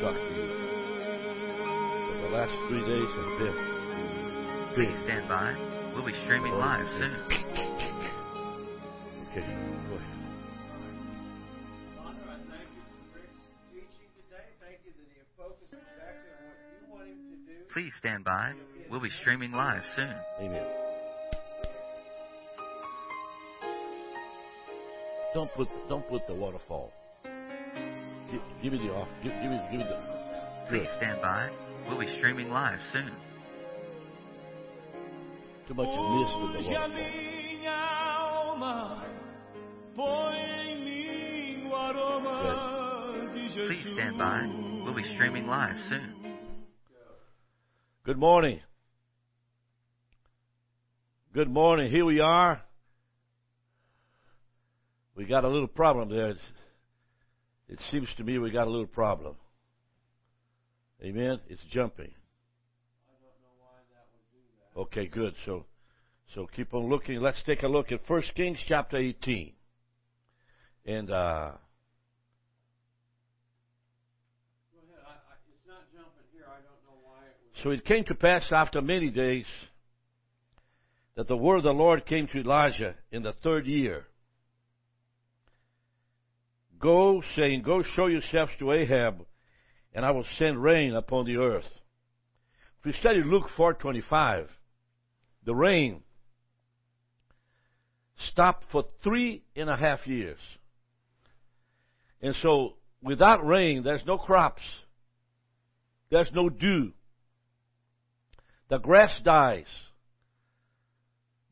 talk to you. But the last three days have been. Please stand by. We'll be streaming live soon. Okay, go ahead. Father, I thank you for Rick's teaching today. Thank you that he focused exactly on what you want him to do. Please stand by. We'll be streaming live soon. Amen. Don't put don't put the waterfall. Give, give me the off. Give, give me give me the. Please Good. stand by. We'll be streaming live soon. Too much mist with the Hoje a waterfall. minha alma põe em mim o aroma de Jesus. Please stand by. We'll be streaming live soon. Good morning. Good morning. Here we are. We got a little problem there. It's, it seems to me we got a little problem. Amen. It's jumping. Okay, good. So, so keep on looking. Let's take a look at First Kings chapter 18. And uh. So it came to pass after many days that the word of the Lord came to Elijah in the third year. Go, saying, Go show yourselves to Ahab, and I will send rain upon the earth. If we study Luke 4.25, the rain stopped for three and a half years. And so, without rain, there's no crops. There's no dew. The grass dies.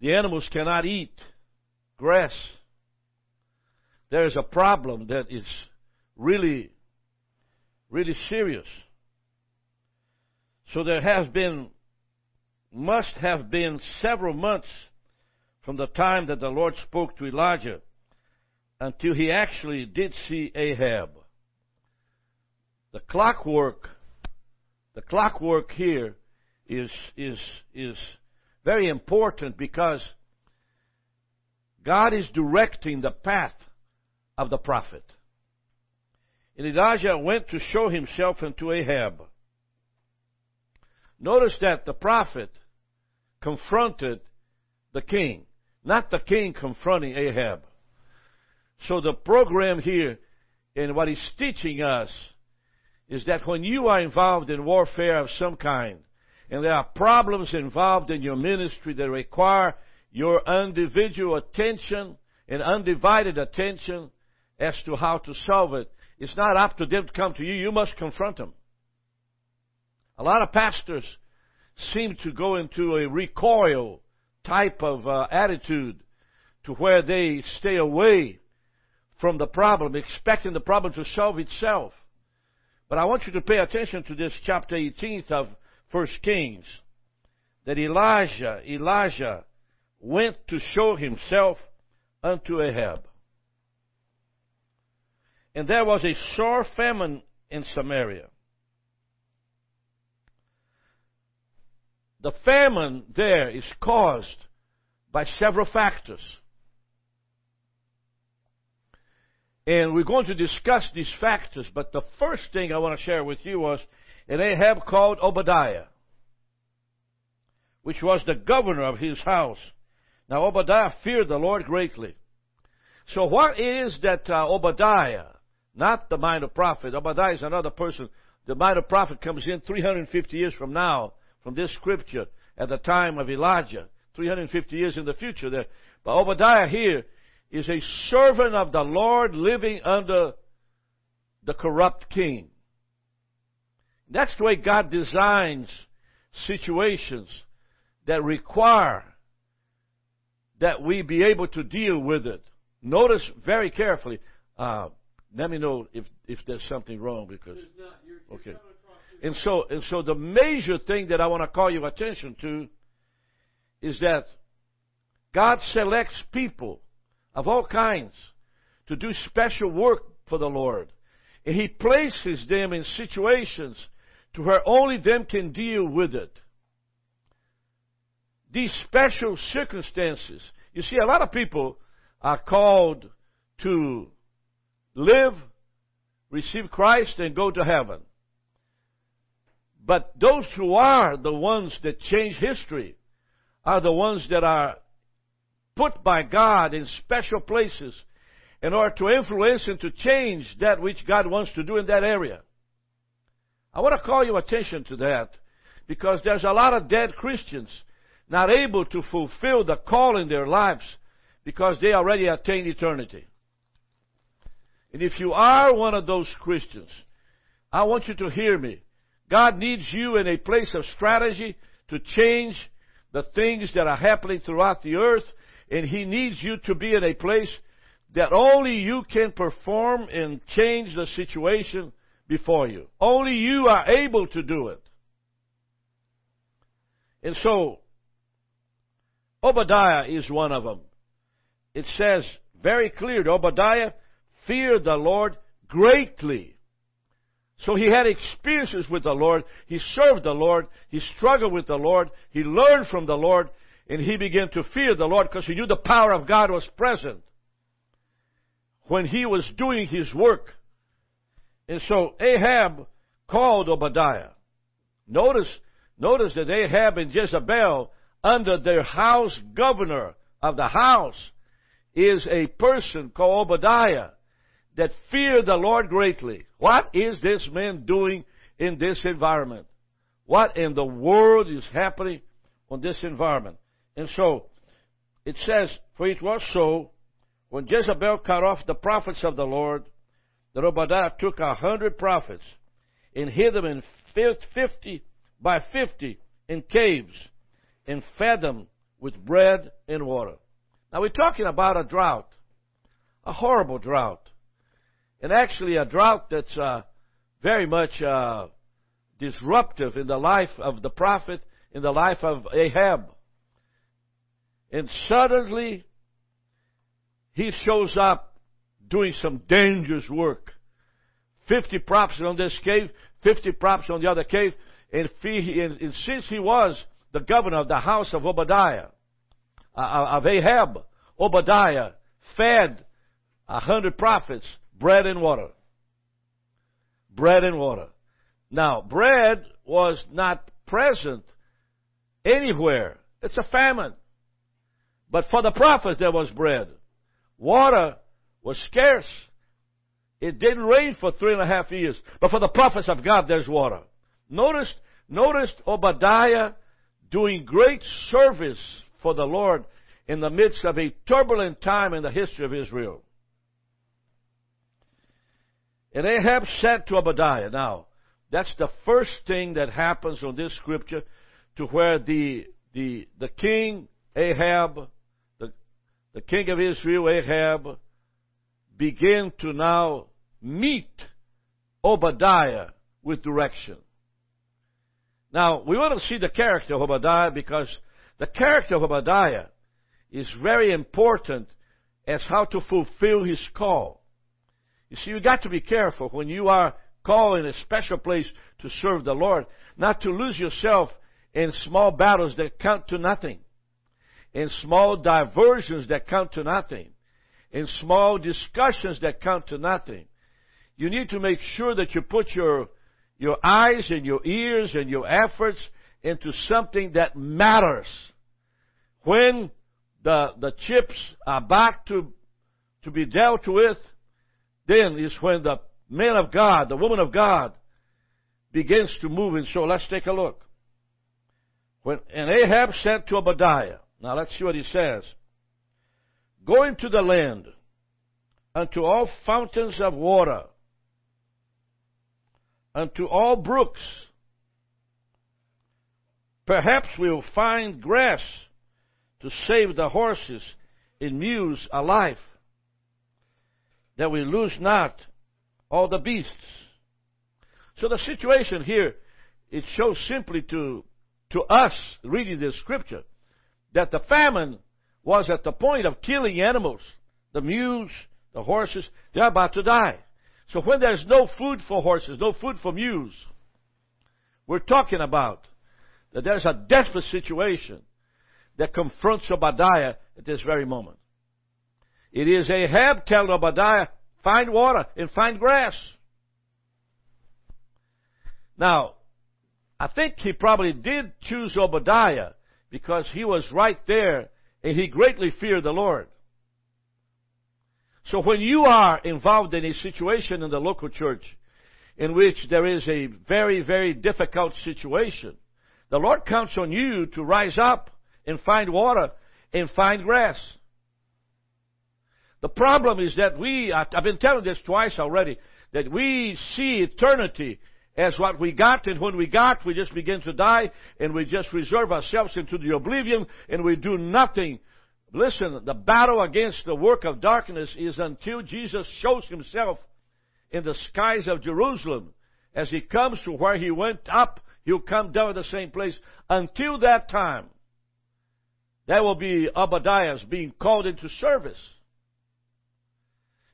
The animals cannot eat grass. There is a problem that is really, really serious. So there has been, must have been several months from the time that the Lord spoke to Elijah until he actually did see Ahab. The clockwork, the clockwork here is, is, is very important because God is directing the path of the prophet. And Elijah went to show himself unto Ahab. Notice that the prophet confronted the king, not the king confronting Ahab. So the program here and what he's teaching us is that when you are involved in warfare of some kind, and there are problems involved in your ministry that require your individual attention and undivided attention as to how to solve it, it's not up to them to come to you. You must confront them. A lot of pastors seem to go into a recoil type of uh, attitude to where they stay away from the problem, expecting the problem to solve itself. But I want you to pay attention to this chapter 18 of First Kings. That Elijah, Elijah went to show himself unto Ahab. And there was a sore famine in Samaria. The famine there is caused by several factors. And we're going to discuss these factors, but the first thing I want to share with you was an Ahab called Obadiah, which was the governor of his house. Now Obadiah feared the Lord greatly. So what is that uh, Obadiah, not the minor prophet, Obadiah is another person. The minor prophet comes in 350 years from now, from this scripture, at the time of Elijah. 350 years in the future there. But Obadiah here is a servant of the Lord living under the corrupt king. That's the way God designs situations that require that we be able to deal with it. Notice very carefully. Uh, let me know if if there's something wrong because not, you're, you're Okay. coming across the- and so and so the major thing that I want to call your attention to is that God selects people of all kinds to do special work for the Lord. And He places them in situations to where only them can deal with it. These special circumstances. You see, a lot of people are called to live, receive Christ, and go to heaven. But those who are the ones that change history are the ones that are put by God in special places in order to influence and to change that which God wants to do in that area. I want to call your attention to that because there's a lot of dead Christians not able to fulfill the call in their lives because they already attained eternity. And if you are one of those Christians, I want you to hear me. God needs you in a place of strategy to change the things that are happening throughout the earth, and He needs you to be in a place that only you can perform and change the situation before you. Only you are able to do it. And so, Obadiah is one of them. It says very clear, Obadiah feared the Lord greatly. So he had experiences with the Lord. He served the Lord. He struggled with the Lord. He learned from the Lord. And he began to fear the Lord because he knew the power of God was present when he was doing his work. And so Ahab called Obadiah. Notice, notice that Ahab and Jezebel, under their house governor of the house, is a person called Obadiah that fear the Lord greatly. What is this man doing in this environment? What in the world is happening on this environment? And so, it says, For it was so, when Jezebel cut off the prophets of the Lord, that Obadiah took a hundred prophets and hid them in fifty by fifty in caves and fed them with bread and water. Now we're talking about a drought, a horrible drought and actually a drought that's uh, very much uh, disruptive in the life of the prophet, in the life of Ahab. And suddenly, he shows up doing some dangerous work. 50 prophets on this cave, 50 prophets on the other cave, and, and, and since he was the governor of the house of Obadiah, uh, of Ahab, Obadiah fed a hundred prophets bread and water. Bread and water. Now, bread was not present anywhere. It's a famine. But for the prophets, there was bread. Water was scarce. It didn't rain for three and a half years. But for the prophets of God, there's water. Notice, notice Obadiah doing great service for the Lord in the midst of a turbulent time in the history of Israel. And Ahab said to Obadiah, now, that's the first thing that happens on this scripture to where the, the, the king Ahab, the, the king of Israel, Ahab, begin to now meet Obadiah with direction. Now, we want to see the character of Obadiah because the character of Obadiah is very important as how to fulfill his call. You see, you got to be careful when you are called in a special place to serve the Lord, not to lose yourself in small battles that count to nothing, in small diversions that count to nothing, in small discussions that count to nothing. You need to make sure that you put your, your eyes and your ears and your efforts into something that matters. When the, the chips are back to, to be dealt with, then is when the man of God, the woman of God, begins to move. And so let's take a look. When, and Ahab said to Obadiah, now let's see what he says. Go into the land, unto all fountains of water, unto all brooks. Perhaps we'll find grass to save the horses and mules alive that we lose not all the beasts. So the situation here, it shows simply to, to us reading this scripture that the famine was at the point of killing animals. The mules, the horses, they're about to die. So when there's no food for horses, no food for mules, we're talking about that there's a desperate situation that confronts Obadiah at this very moment. It is Ahab telling Obadiah, find water and find grass. Now, I think he probably did choose Obadiah because he was right there and he greatly feared the Lord. So when you are involved in a situation in the local church in which there is a very, very difficult situation, the Lord counts on you to rise up and find water and find grass. The problem is that we, I've been telling this twice already, that we see eternity as what we got, and when we got, we just begin to die, and we just reserve ourselves into the oblivion, and we do nothing. Listen, the battle against the work of darkness is until Jesus shows himself in the skies of Jerusalem. As he comes to where he went up, he'll come down at the same place. Until that time, there will be Obadiahs being called into service.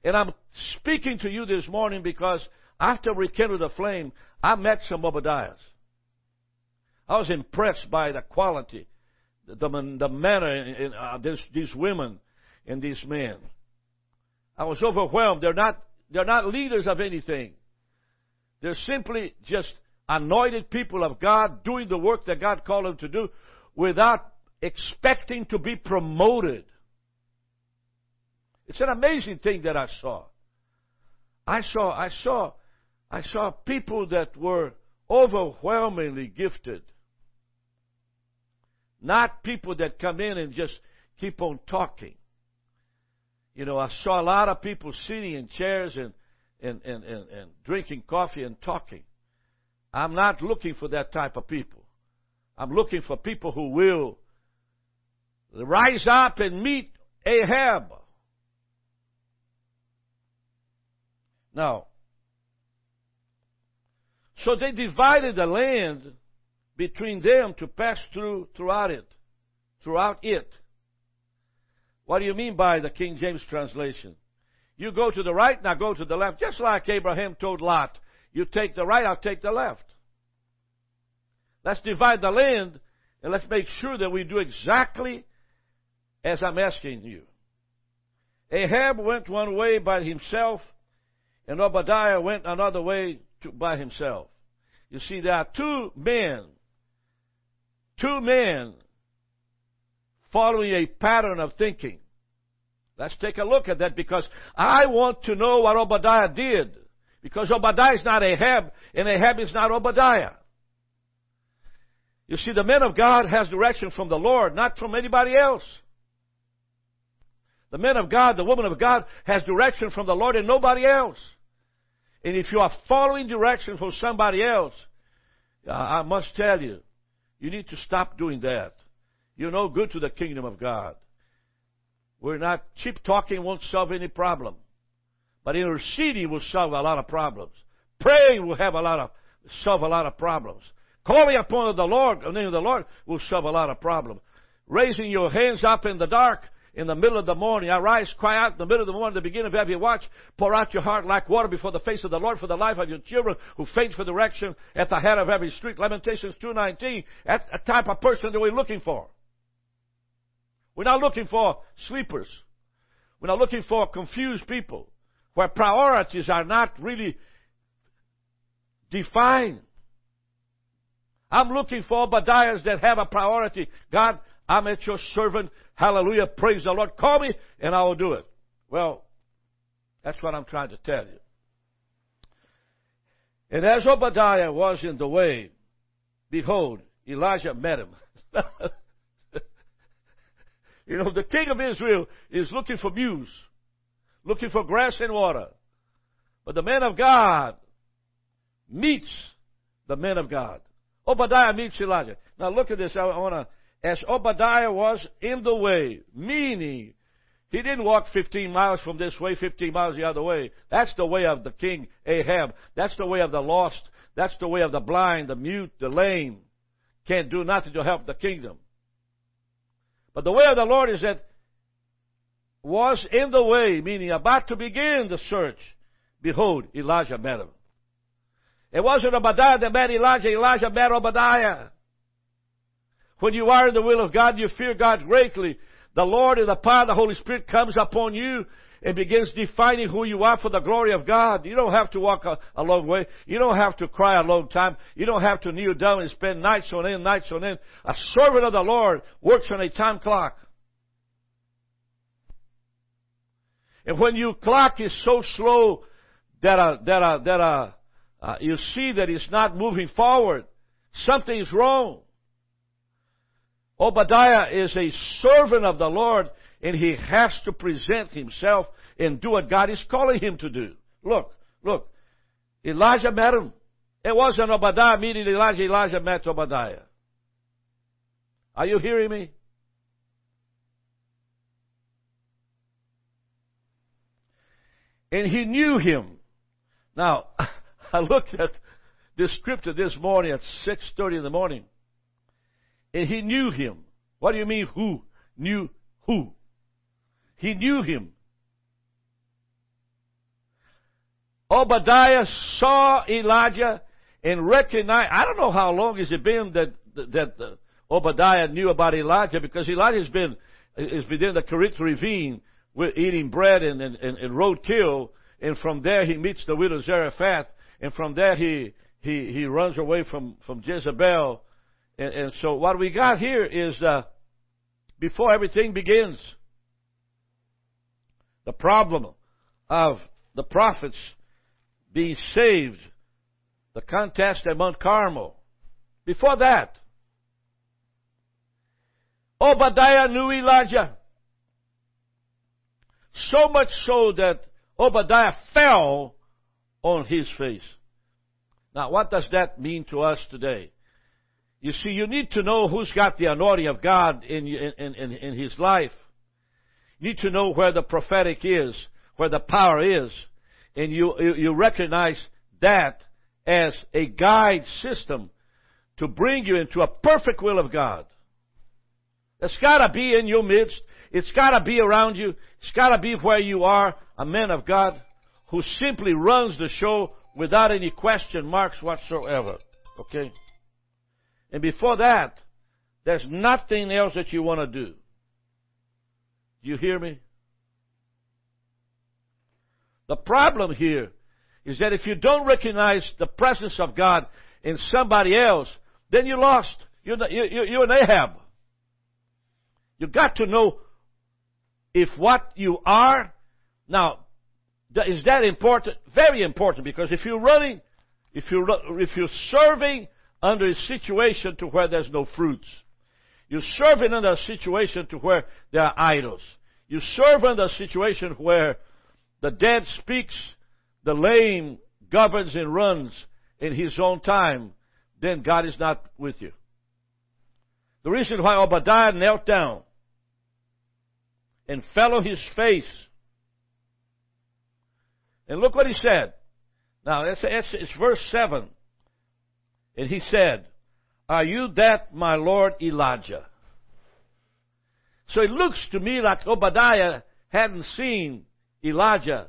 And I'm speaking to you this morning because after rekindled the flame, I met some Obadiahs. I was impressed by the quality, the, the, manner in, uh, these women and these men. I was overwhelmed. They're not, they're not leaders of anything. They're simply just anointed people of God doing the work that God called them to do without expecting to be promoted. It's an amazing thing that I saw. I saw, I saw, I saw people that were overwhelmingly gifted. Not people that come in and just keep on talking. You know, I saw a lot of people sitting in chairs and, and, and, and, and drinking coffee and talking. I'm not looking for that type of people. I'm looking for people who will rise up and meet Ahab. Now, so they divided the land between them to pass through throughout it. Throughout it. What do you mean by the King James translation? You go to the right, now go to the left, just like Abraham told Lot. You take the right, I'll take the left. Let's divide the land and let's make sure that we do exactly as I'm asking you. Ahab went one way by himself, and Obadiah went another way to, by himself. You see, there are two men, two men following a pattern of thinking. Let's take a look at that because I want to know what Obadiah did. Because Obadiah is not Ahab, and Ahab is not Obadiah. You see, the man of God has direction from the Lord, not from anybody else. The man of God, the woman of God has direction from the Lord and nobody else. And if you are following direction from somebody else, I must tell you, you need to stop doing that. You're no good to the kingdom of God. We're not, cheap talking won't solve any problem. But interceding will solve a lot of problems. Praying will have a lot of, solve a lot of problems. Calling upon the Lord, the name of the Lord, will solve a lot of problems. Raising your hands up in the dark in the middle of the morning. Arise, cry out in the middle of the morning, the beginning of every watch. Pour out your heart like water before the face of the Lord for the life of your children who faint for direction at the head of every street. Lamentations 2.19. That's a type of person that we're looking for. We're not looking for sleepers. We're not looking for confused people where priorities are not really defined. I'm looking for Obadiahs that have a priority. God, I'm at your servant. Hallelujah. Praise the Lord. Call me and I will do it. Well, that's what I'm trying to tell you. And as Obadiah was in the way, behold, Elijah met him. you know, the king of Israel is looking for muse, looking for grass and water. But the man of God meets the man of God. Obadiah meets Elijah. Now look at this. I, I want to as Obadiah was in the way, meaning he didn't walk 15 miles from this way, 15 miles the other way. That's the way of the king Ahab. That's the way of the lost. That's the way of the blind, the mute, the lame. Can't do nothing to help the kingdom. But the way of the Lord is that was in the way, meaning about to begin the search. Behold, Elijah met him. It wasn't Obadiah that met Elijah, Elijah met Obadiah. When you are in the will of God, you fear God greatly. The Lord and the power of the Holy Spirit comes upon you, and begins defining who you are for the glory of God. You don't have to walk a, a long way. You don't have to cry a long time. You don't have to kneel down and spend nights on end, nights on end. A servant of the Lord works on a time clock. And when your clock is so slow that uh, that uh, that uh, uh, you see that it's not moving forward, something is wrong. Obadiah is a servant of the Lord, and he has to present himself and do what God is calling him to do. Look, look. Elijah met him. It wasn't Obadiah meeting Elijah. Elijah met Obadiah. Are you hearing me? And he knew him. Now, I looked at this scripture this morning at 6.30 in the morning. And he knew him. What do you mean who? Knew who? He knew him. Obadiah saw Elijah and recognized, I don't know how long has it been that, that, that uh, Obadiah knew about Elijah because Elijah's been, has been in the Kerith Ravine with eating bread and, and, and, and roadkill and from there he meets the widow Zarephath and from there he, he, he runs away from, from Jezebel and, and so what we got here is uh, before everything begins, the problem of the prophets being saved, the contest at Mount Carmel. Before that, Obadiah knew Elijah. So much so that Obadiah fell on his face. Now, what does that mean to us today? You see, you need to know who's got the anointing of God in, in, in, in his life. You need to know where the prophetic is, where the power is, and you, you, recognize that as a guide system to bring you into a perfect will of God. It's gotta be in your midst. It's gotta be around you. It's gotta be where you are, a man of God who simply runs the show without any question marks whatsoever. Okay? And before that, there's nothing else that you want to do. Do you hear me? The problem here is that if you don't recognize the presence of God in somebody else, then you're lost. You're, you're, you're an Ahab. You got to know if what you are, now, is that important? Very important because if you're running, if you're, if you're serving under a situation to where there's no fruits. You serve in under a situation to where there are idols. You serve under a situation where the dead speaks, the lame governs and runs in his own time, then God is not with you. The reason why Obadiah knelt down and fell on his face. And look what he said. Now, it's, it's, it's verse 7. And he said, Are you that, my Lord Elijah? So it looks to me like Obadiah hadn't seen Elijah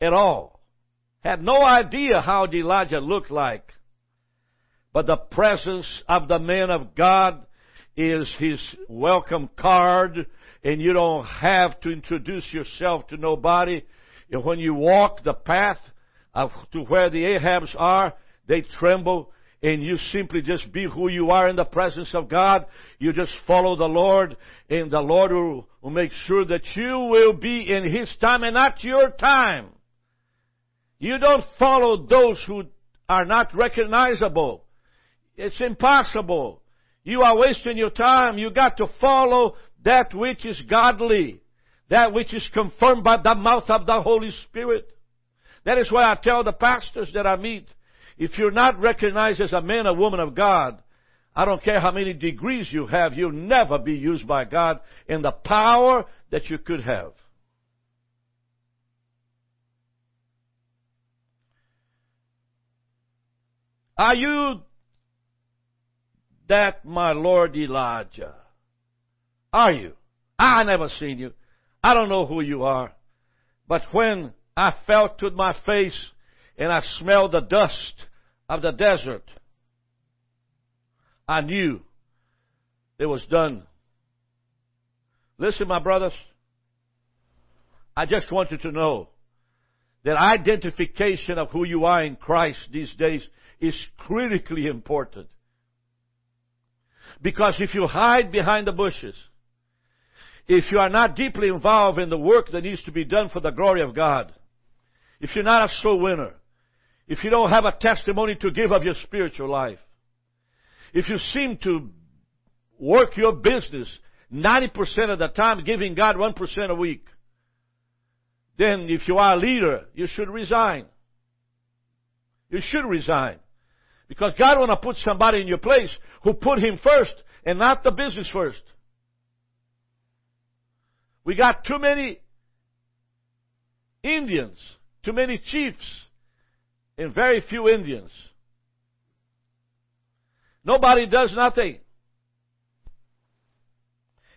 at all. Had no idea how Elijah looked like. But the presence of the man of God is his welcome card, and you don't have to introduce yourself to nobody. And when you walk the path of, to where the Ahabs are, they tremble, and you simply just be who you are in the presence of God. You just follow the Lord, and the Lord will, will make sure that you will be in His time and not your time. You don't follow those who are not recognizable. It's impossible. You are wasting your time. You got to follow that which is godly. That which is confirmed by the mouth of the Holy Spirit. That is why I tell the pastors that I meet, if you're not recognized as a man or woman of God, I don't care how many degrees you have, you'll never be used by God in the power that you could have. Are you that my Lord Elijah? Are you? I never seen you. I don't know who you are. But when I felt with my face and I smelled the dust of the desert, I knew it was done. Listen, my brothers. I just want you to know that identification of who you are in Christ these days is critically important. Because if you hide behind the bushes, if you are not deeply involved in the work that needs to be done for the glory of God, if you're not a soul winner, if you don't have a testimony to give of your spiritual life, if you seem to work your business 90% of the time giving God 1% a week, then if you are a leader, you should resign. You should resign. Because God want to put somebody in your place who put Him first and not the business first. We got too many Indians, too many chiefs, and very few Indians. Nobody does nothing.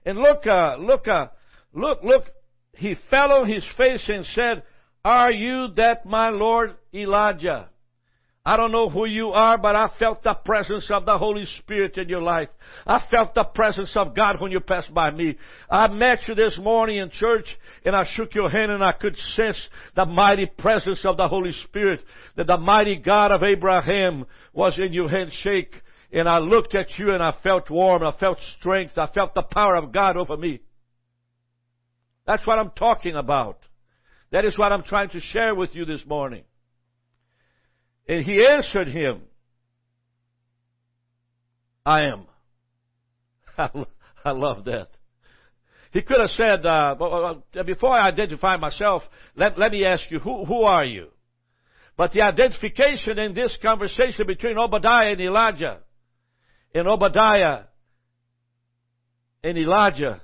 And look, uh, look, uh, look, look, he fell on his face and said, Are you that my Lord Elijah? I don't know who you are, but I felt the presence of the Holy Spirit in your life. I felt the presence of God when you passed by me. I met you this morning in church and I shook your hand and I could sense the mighty presence of the Holy Spirit. That the mighty God of Abraham was in your handshake. And I looked at you and I felt warm. I felt strength. I felt the power of God over me. That's what I'm talking about. That is what I'm trying to share with you this morning. And he answered him, I am. I love that. He could have said, uh, before I identify myself, let, let me ask you, who, who are you? But the identification in this conversation between Obadiah and Elijah, and Obadiah and Elijah,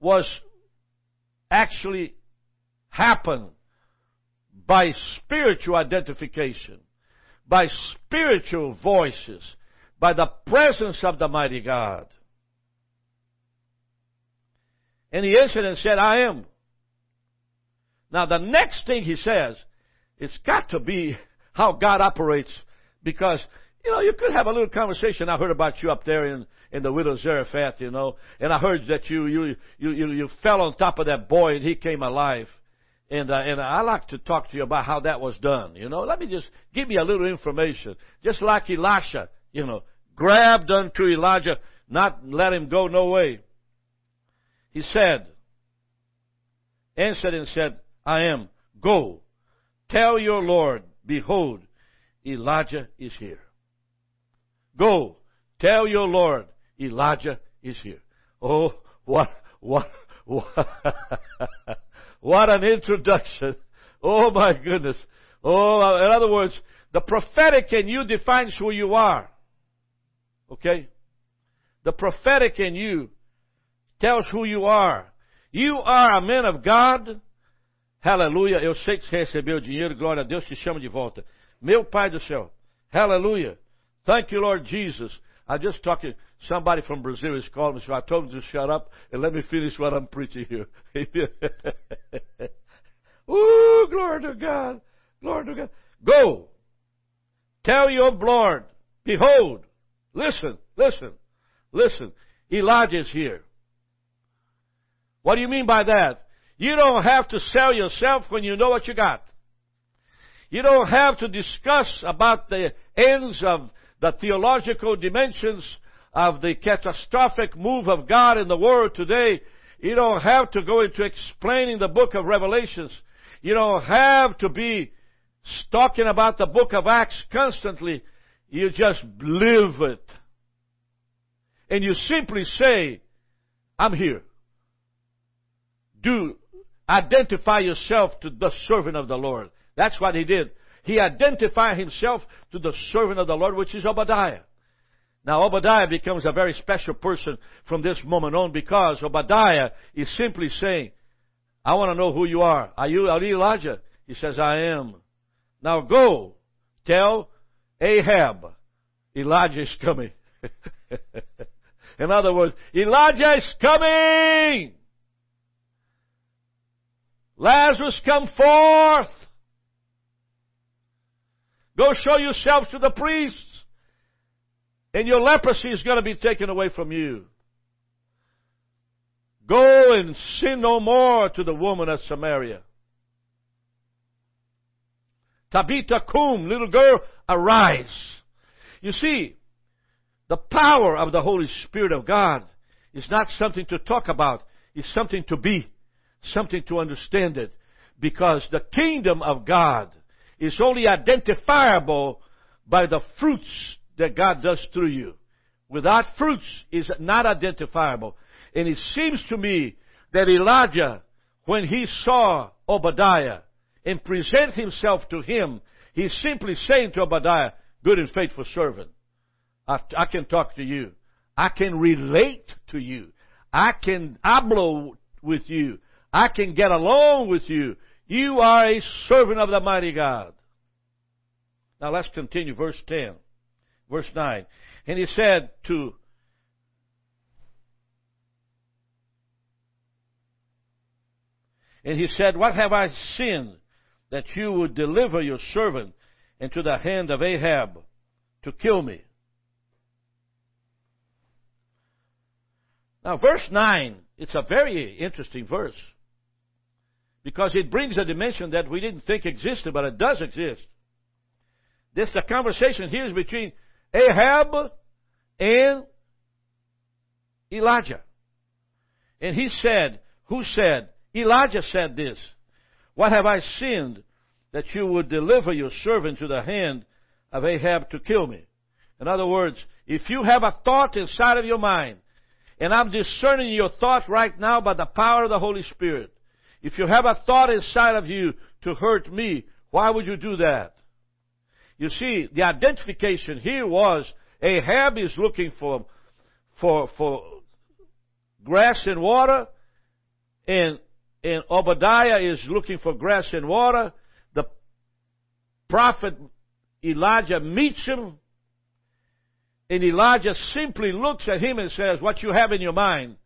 was actually happened by spiritual identification, by spiritual voices, by the presence of the mighty God. And he answered and said, I am. Now the next thing he says, it's got to be how God operates because, you know, you could have a little conversation. I heard about you up there in, in the widow Zarephath, you know, and I heard that you, you, you, you, you fell on top of that boy and he came alive. And, uh, and I like to talk to you about how that was done. You know, let me just give me a little information. Just like Elisha, you know, grabbed unto Elijah, not let him go no way. He said, answered and said, I am. Go. Tell your Lord, behold, Elijah is here. Go. Tell your Lord, Elijah is here. Oh, what, what, what, what an introduction. Oh my goodness. Oh, in other words, the prophetic in you defines who you are. Okay? The prophetic in you tells who you are. You are a man of God. Hallelujah. Eu sei que você recebeu dinheiro. Glória a Deus. Te chama de volta. Meu Pai do céu. Hallelujah. Thank you, Lord Jesus. I just talked somebody from Brazil is calling me, so I told him to shut up and let me finish what I'm preaching here. Ooh, glory to God. Glory to God. Go. Tell your Lord, behold, listen, listen, listen. Elijah is here. What do you mean by that? You don't have to sell yourself when you know what you got. You don't have to discuss about the ends of the theological dimensions of the catastrophic move of God in the world today. You don't have to go into explaining the book of Revelations. You don't have to be talking about the book of Acts constantly. You just live it. And you simply say, I'm here. Do identify yourself to the servant of the Lord. That's what he did. He identified himself to the servant of the Lord, which is Obadiah. Now Obadiah becomes a very special person from this moment on because Obadiah is simply saying, I want to know who you are. Are you, Elijah? He says, I am. Now go, tell Ahab, Elijah is coming. In other words, Elijah is coming! Lazarus, come forth! Go show yourself to the priests. And your leprosy is going to be taken away from you. Go and sin no more to the woman of Samaria. Tabitha cum, little girl, arise. You see, the power of the Holy Spirit of God is not something to talk about. It's something to be, something to understand it. Because the kingdom of God is only identifiable by the fruits that God does through you. Without fruits is not identifiable. And it seems to me that Elijah, when he saw Obadiah and present himself to him, he's simply saying to Obadiah, good and faithful servant, I, I can talk to you. I can relate to you. I can hablo with you. I can get along with you. You are a servant of the mighty God. Now let's continue, verse 10, verse 9. And he said to And he said, What have I sinned that you would deliver your servant into the hand of Ahab to kill me? Now, verse 9, it's a very interesting verse because it brings a dimension that we didn't think existed, but it does exist. This the conversation here is between Ahab and Elijah. And he said, who said? Elijah said this, What have I sinned that you would deliver your servant to the hand of Ahab to kill me? In other words, if you have a thought inside of your mind, and I'm discerning your thought right now by the power of the Holy Spirit, if you have a thought inside of you to hurt me, why would you do that? You see, the identification here was Ahab is looking for, for, for grass and water, and, and Obadiah is looking for grass and water. The prophet Elijah meets him, and Elijah simply looks at him and says, What you have in your mind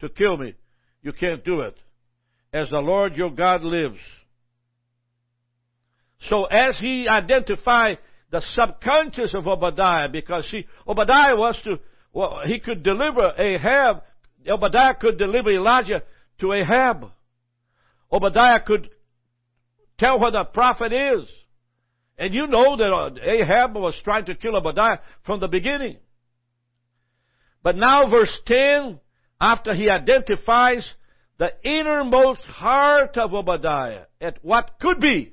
to kill me, you can't do it. As the Lord your God lives. So as he identified the subconscious of Obadiah, because see, Obadiah was to, well, he could deliver Ahab, Obadiah could deliver Elijah to Ahab. Obadiah could tell where the prophet is. And you know that uh, Ahab was trying to kill Obadiah from the beginning. But now verse 10, after he identifies the innermost heart of Obadiah at what could be.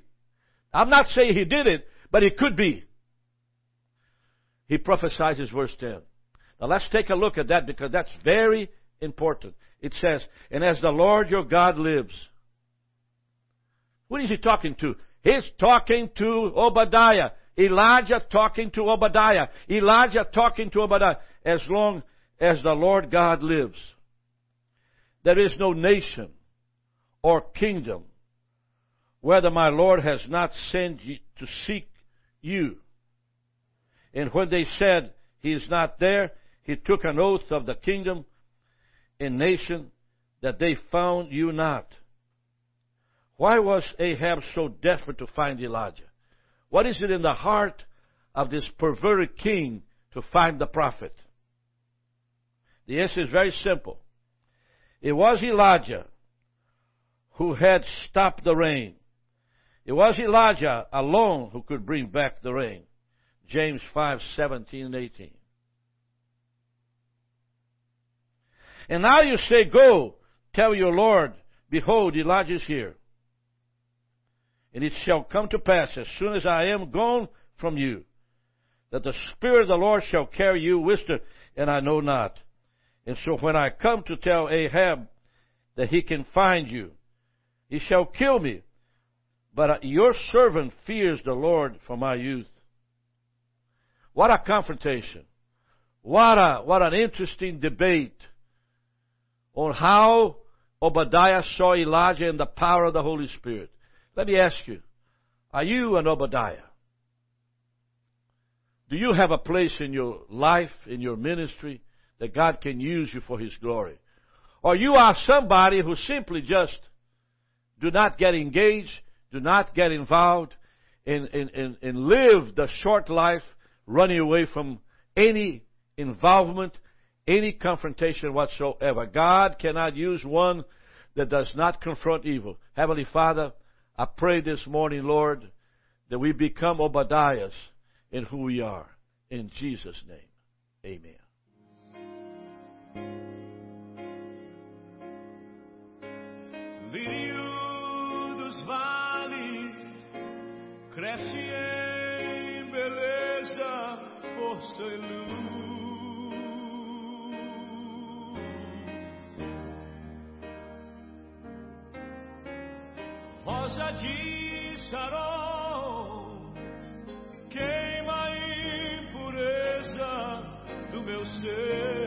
I'm not saying he did it, but it could be. He prophesies verse 10. Now let's take a look at that because that's very important. It says, And as the Lord your God lives. What is he talking to? He's talking to Obadiah. Elijah talking to Obadiah. Elijah talking to Obadiah. As long as the Lord God lives. There is no nation or kingdom whether my Lord has not sent you to seek you. And when they said he is not there, he took an oath of the kingdom and nation that they found you not. Why was Ahab so desperate to find Elijah? What is it in the heart of this perverted king to find the prophet? The answer is very simple. It was Elijah who had stopped the rain. It was Elijah alone who could bring back the rain. James 5, 17 and 18. And now you say, Go, tell your Lord, behold, Elijah is here. And it shall come to pass, as soon as I am gone from you, that the Spirit of the Lord shall carry you whither, and I know not. And so when I come to tell Ahab that he can find you, he shall kill me. But uh, your servant fears the Lord from my youth. What a confrontation. What a, what an interesting debate on how Obadiah saw Elijah in the power of the Holy Spirit. Let me ask you, are you an Obadiah? Do you have a place in your life, in your ministry, that God can use you for His glory. Or you are somebody who simply just do not get engaged, do not get involved, and, and, and, and live the short life running away from any involvement, any confrontation whatsoever. God cannot use one that does not confront evil. Heavenly Father, I pray this morning, Lord, that we become Obadiahs in who we are. In Jesus' name, amen. Lírio dos cresce em beleza, força e luz. Rosa de Sarol, queima a impureza do meu ser.